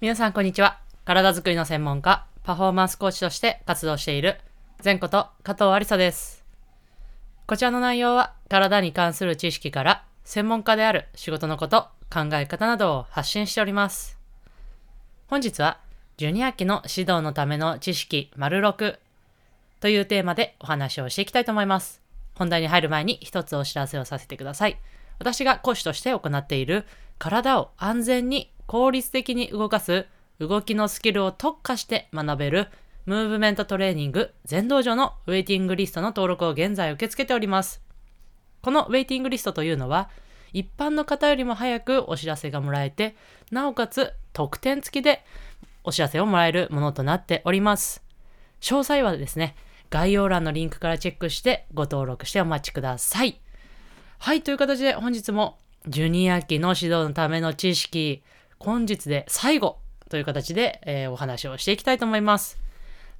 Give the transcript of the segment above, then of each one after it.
皆さんこんにちは。体づくりの専門家、パフォーマンスコーチとして活動している、前こと加藤ありさです。こちらの内容は、体に関する知識から、専門家である仕事のこと、考え方などを発信しております。本日は、ジュニア期の指導のための知識丸6というテーマでお話をしていきたいと思います。本題に入る前に一つお知らせをさせてください。私が講師として行っている体を安全に効率的に動かす動きのスキルを特化して学べるムーブメントトレーニング全道場のウェイティングリストの登録を現在受け付けております。このウェイティングリストというのは一般の方よりも早くお知らせがもらえてなおかつ特典付きでお知らせをもらえるものとなっております。詳細はですね、概要欄のリンクからチェックしてご登録してお待ちください。はい、という形で本日もジュニア期の指導のための知識、本日で最後という形で、えーお話をしていきたいと思います。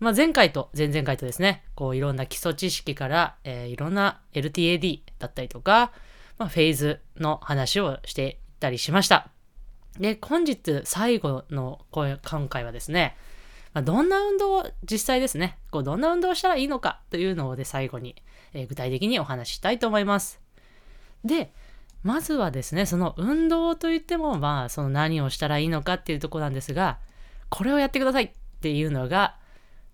まあ、前回と前々回とですね、こういろんな基礎知識から、えーいろんな LTAD だったりとか、まあ、フェーズの話をしていったりしました。で、本日最後の今回はですね、まあ、どんな運動を実際ですね、こうどんな運動をしたらいいのかというのをで最後に、えー具体的にお話ししたいと思います。で、まずはですね、その運動といっても、まあ、その何をしたらいいのかっていうとこなんですが、これをやってくださいっていうのが、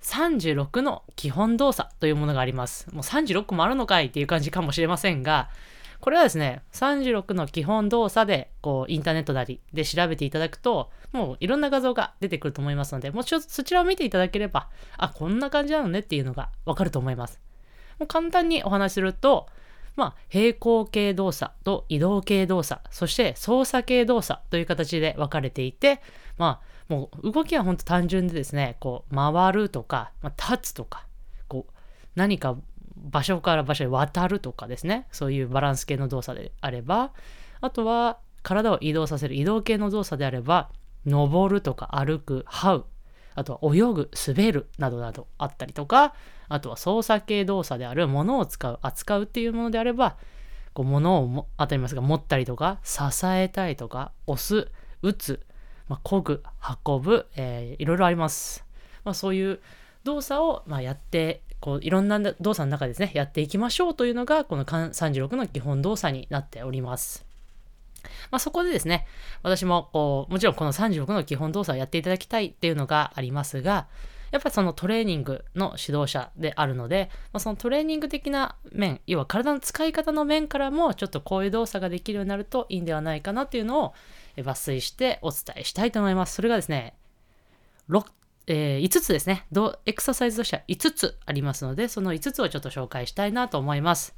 36の基本動作というものがあります。もう36個もあるのかいっていう感じかもしれませんが、これはですね、36の基本動作で、こう、インターネットなりで調べていただくと、もういろんな画像が出てくると思いますので、もうちょっとそちらを見ていただければ、あ、こんな感じなのねっていうのがわかると思います。もう簡単にお話しすると、まあ、平行形動作と移動形動作、そして操作形動作という形で分かれていて、まあ、もう動きは本当単純でですね、こう、回るとか、まあ、立つとか、こう、何か場所から場所へ渡るとかですね、そういうバランス系の動作であれば、あとは体を移動させる移動系の動作であれば、登るとか歩く、這う、あとは泳ぐ、滑るなどなどあったりとか、あとは操作系動作である物を使う、扱うっていうものであれば、こう物をも当たりますが持ったりとか、支えたいとか、押す、打つ、まあ、漕ぐ、運ぶ、えーいろいろあります。まあ、そういう動作を、まあ、やって、こういろんな動作の中ですね、やっていきましょうというのが、この36の基本動作になっております。まあ、そこでですね、私もこう、もちろんこの36の基本動作をやっていただきたいっていうのがありますが、やっぱりそのトレーニングの指導者であるので、まあ、そのトレーニング的な面、要は体の使い方の面からも、ちょっとこういう動作ができるようになるといいんではないかなっていうのを抜粋してお伝えしたいと思います。それがですね、ろえー5つですね。どエクササイズとしては5つありますので、その5つをちょっと紹介したいなと思います。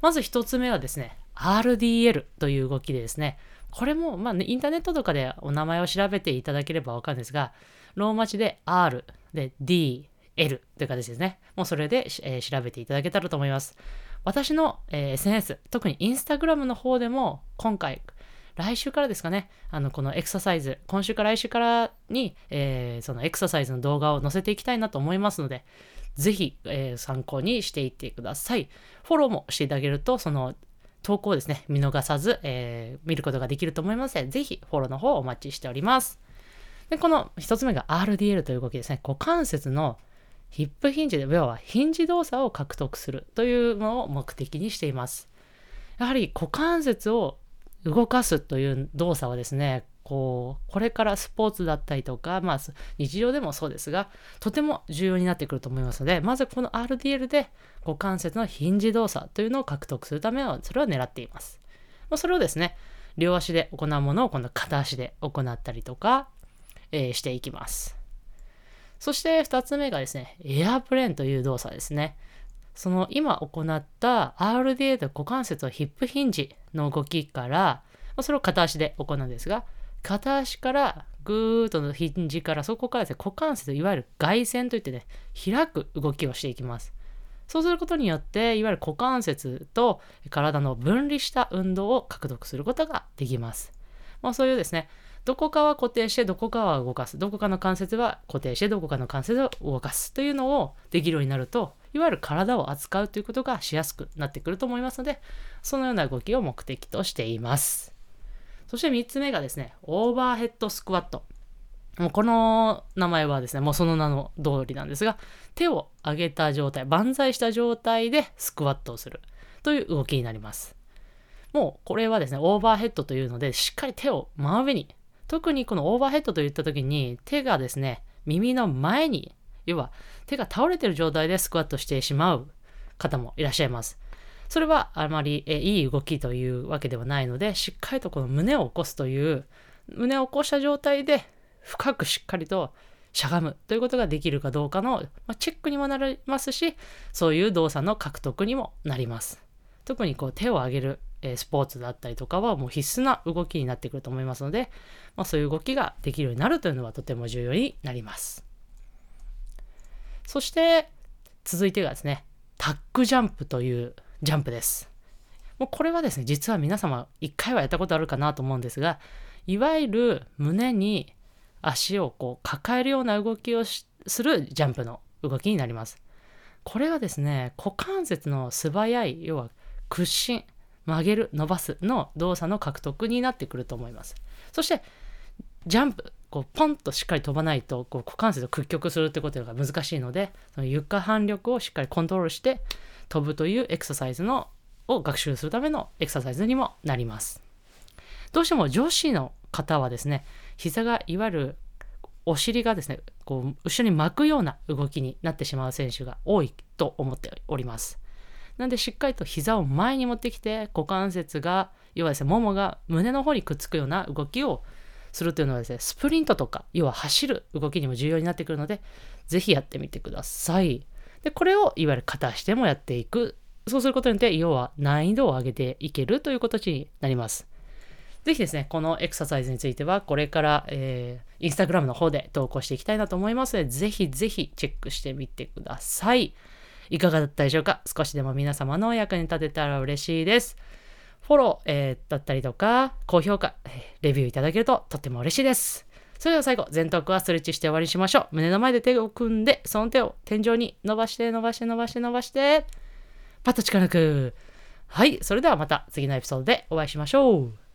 まず1つ目はですね、RDL という動きでですね、これも、まあ、インターネットとかでお名前を調べていただければわかるんですが、ローマ字で R で D、L という形ですね。もうそれで、えー調べていただけたらと思います。私の、えー SNS、特にインスタグラムの方でも、今回、来週からですかね、あの、このエクササイズ、今週から来週からに、えーそのエクササイズの動画を載せていきたいなと思いますので、ぜひ、えー参考にしていってください。フォローもしていただけると、その投稿をですね、見逃さず、えー見ることができると思いますので、ぜひフォローの方をお待ちしております。で、この一つ目が RDL という動きですね。股関節のヒップヒンジで、要はヒンジ動作を獲得するというのを目的にしています。やはり股関節を動かすという動作はですね、こう、これからスポーツだったりとか、まあ、日常でもそうですが、とても重要になってくると思いますので、まずこの RDL で股関節のヒンジ動作というのを獲得するためは、それを狙っています。ま、それをですね、両足で行うものを今度片足で行ったりとか、えーしていきます。そして2つ目がですね、エアプレーンという動作ですね。その今行った RDA と股関節をヒップヒンジの動きから、まそれを片足で行うんですが、片足からぐーっとのヒンジからそこからですね、股関節、いわゆる外旋といってね、開く動きをしていきます。そうすることによって、いわゆる股関節と体の分離した運動を獲得することができます。まあ、そういうですね、どこかは固定してどこかは動かす。どこかの関節は固定してどこかの関節を動かすというのをできるようになると、いわゆる体を扱うということがしやすくなってくると思いますので、そのような動きを目的としています。そして3つ目がですね、オーバーヘッドスクワット。もうこの名前はですね、もうその名の通りなんですが、手を上げた状態、万歳した状態でスクワットをするという動きになります。もうこれはですね、オーバーヘッドというので、しっかり手を真上に、特にこのオーバーヘッドといった時に、手がですね、耳の前に、要は手が倒れてる状態でスクワットしてしまう方もいらっしゃいます。それはあまりえいい動きというわけではないので、しっかりとこの胸を起こすという、胸を起こした状態で深くしっかりとしゃがむということができるかどうかの、まチェックにもなりますし、そういう動作の獲得にもなります。特にこう手を上げる、えスポーツだったりとかはもう必須な動きになってくると思いますので、まあ、そういう動きができるようになるというのはとても重要になります。そして続いてがですね、タックジャンプというジャンプです。もうこれはですね、実は皆様一回はやったことあるかなと思うんですが、いわゆる胸に足をこう抱えるような動きをするジャンプの動きになります。これはですね、股関節の素早い、要は屈伸、曲げる、伸ばすの動作の獲得になってくると思います。そして、ジャンプ、こうポンとしっかり飛ばないとこう股関節を屈曲するってことが難しいので、その床反力をしっかりコントロールして飛ぶというエクササイズのを学習するためのエクササイズにもなります。どうしても女子の方はですね、膝がいわゆるお尻がですね、こう後ろに巻くような動きになってしまう選手が多いと思っております。なんでしっかりと膝を前に持ってきて股関節が、要はですね、ももが胸の方にくっつくような動きをするというのはですね、スプリントとか、要は走る動きにも重要になってくるので、ぜひやってみてください。で、これをいわゆる片足でもやっていく。そうすることによって、要は難易度を上げていけるという形になります。ぜひですね、このエクササイズについては、これから、えー、インスタグラムの方で投稿していきたいなと思いますので、ぜひぜひチェックしてみてください。いかがだったでしょうか？少しでも皆様のお役に立てたら嬉しいです。フォロー、えー、だったりとか、高評価、レビューいただけるととっても嬉しいです。それでは最後、前頭はストレッチして終わりにしましょう。胸の前で手を組んで、その手を天井に伸ばして伸ばして伸ばして伸ばして、パッと力抜く。はい、それではまた次のエピソードでお会いしましょう。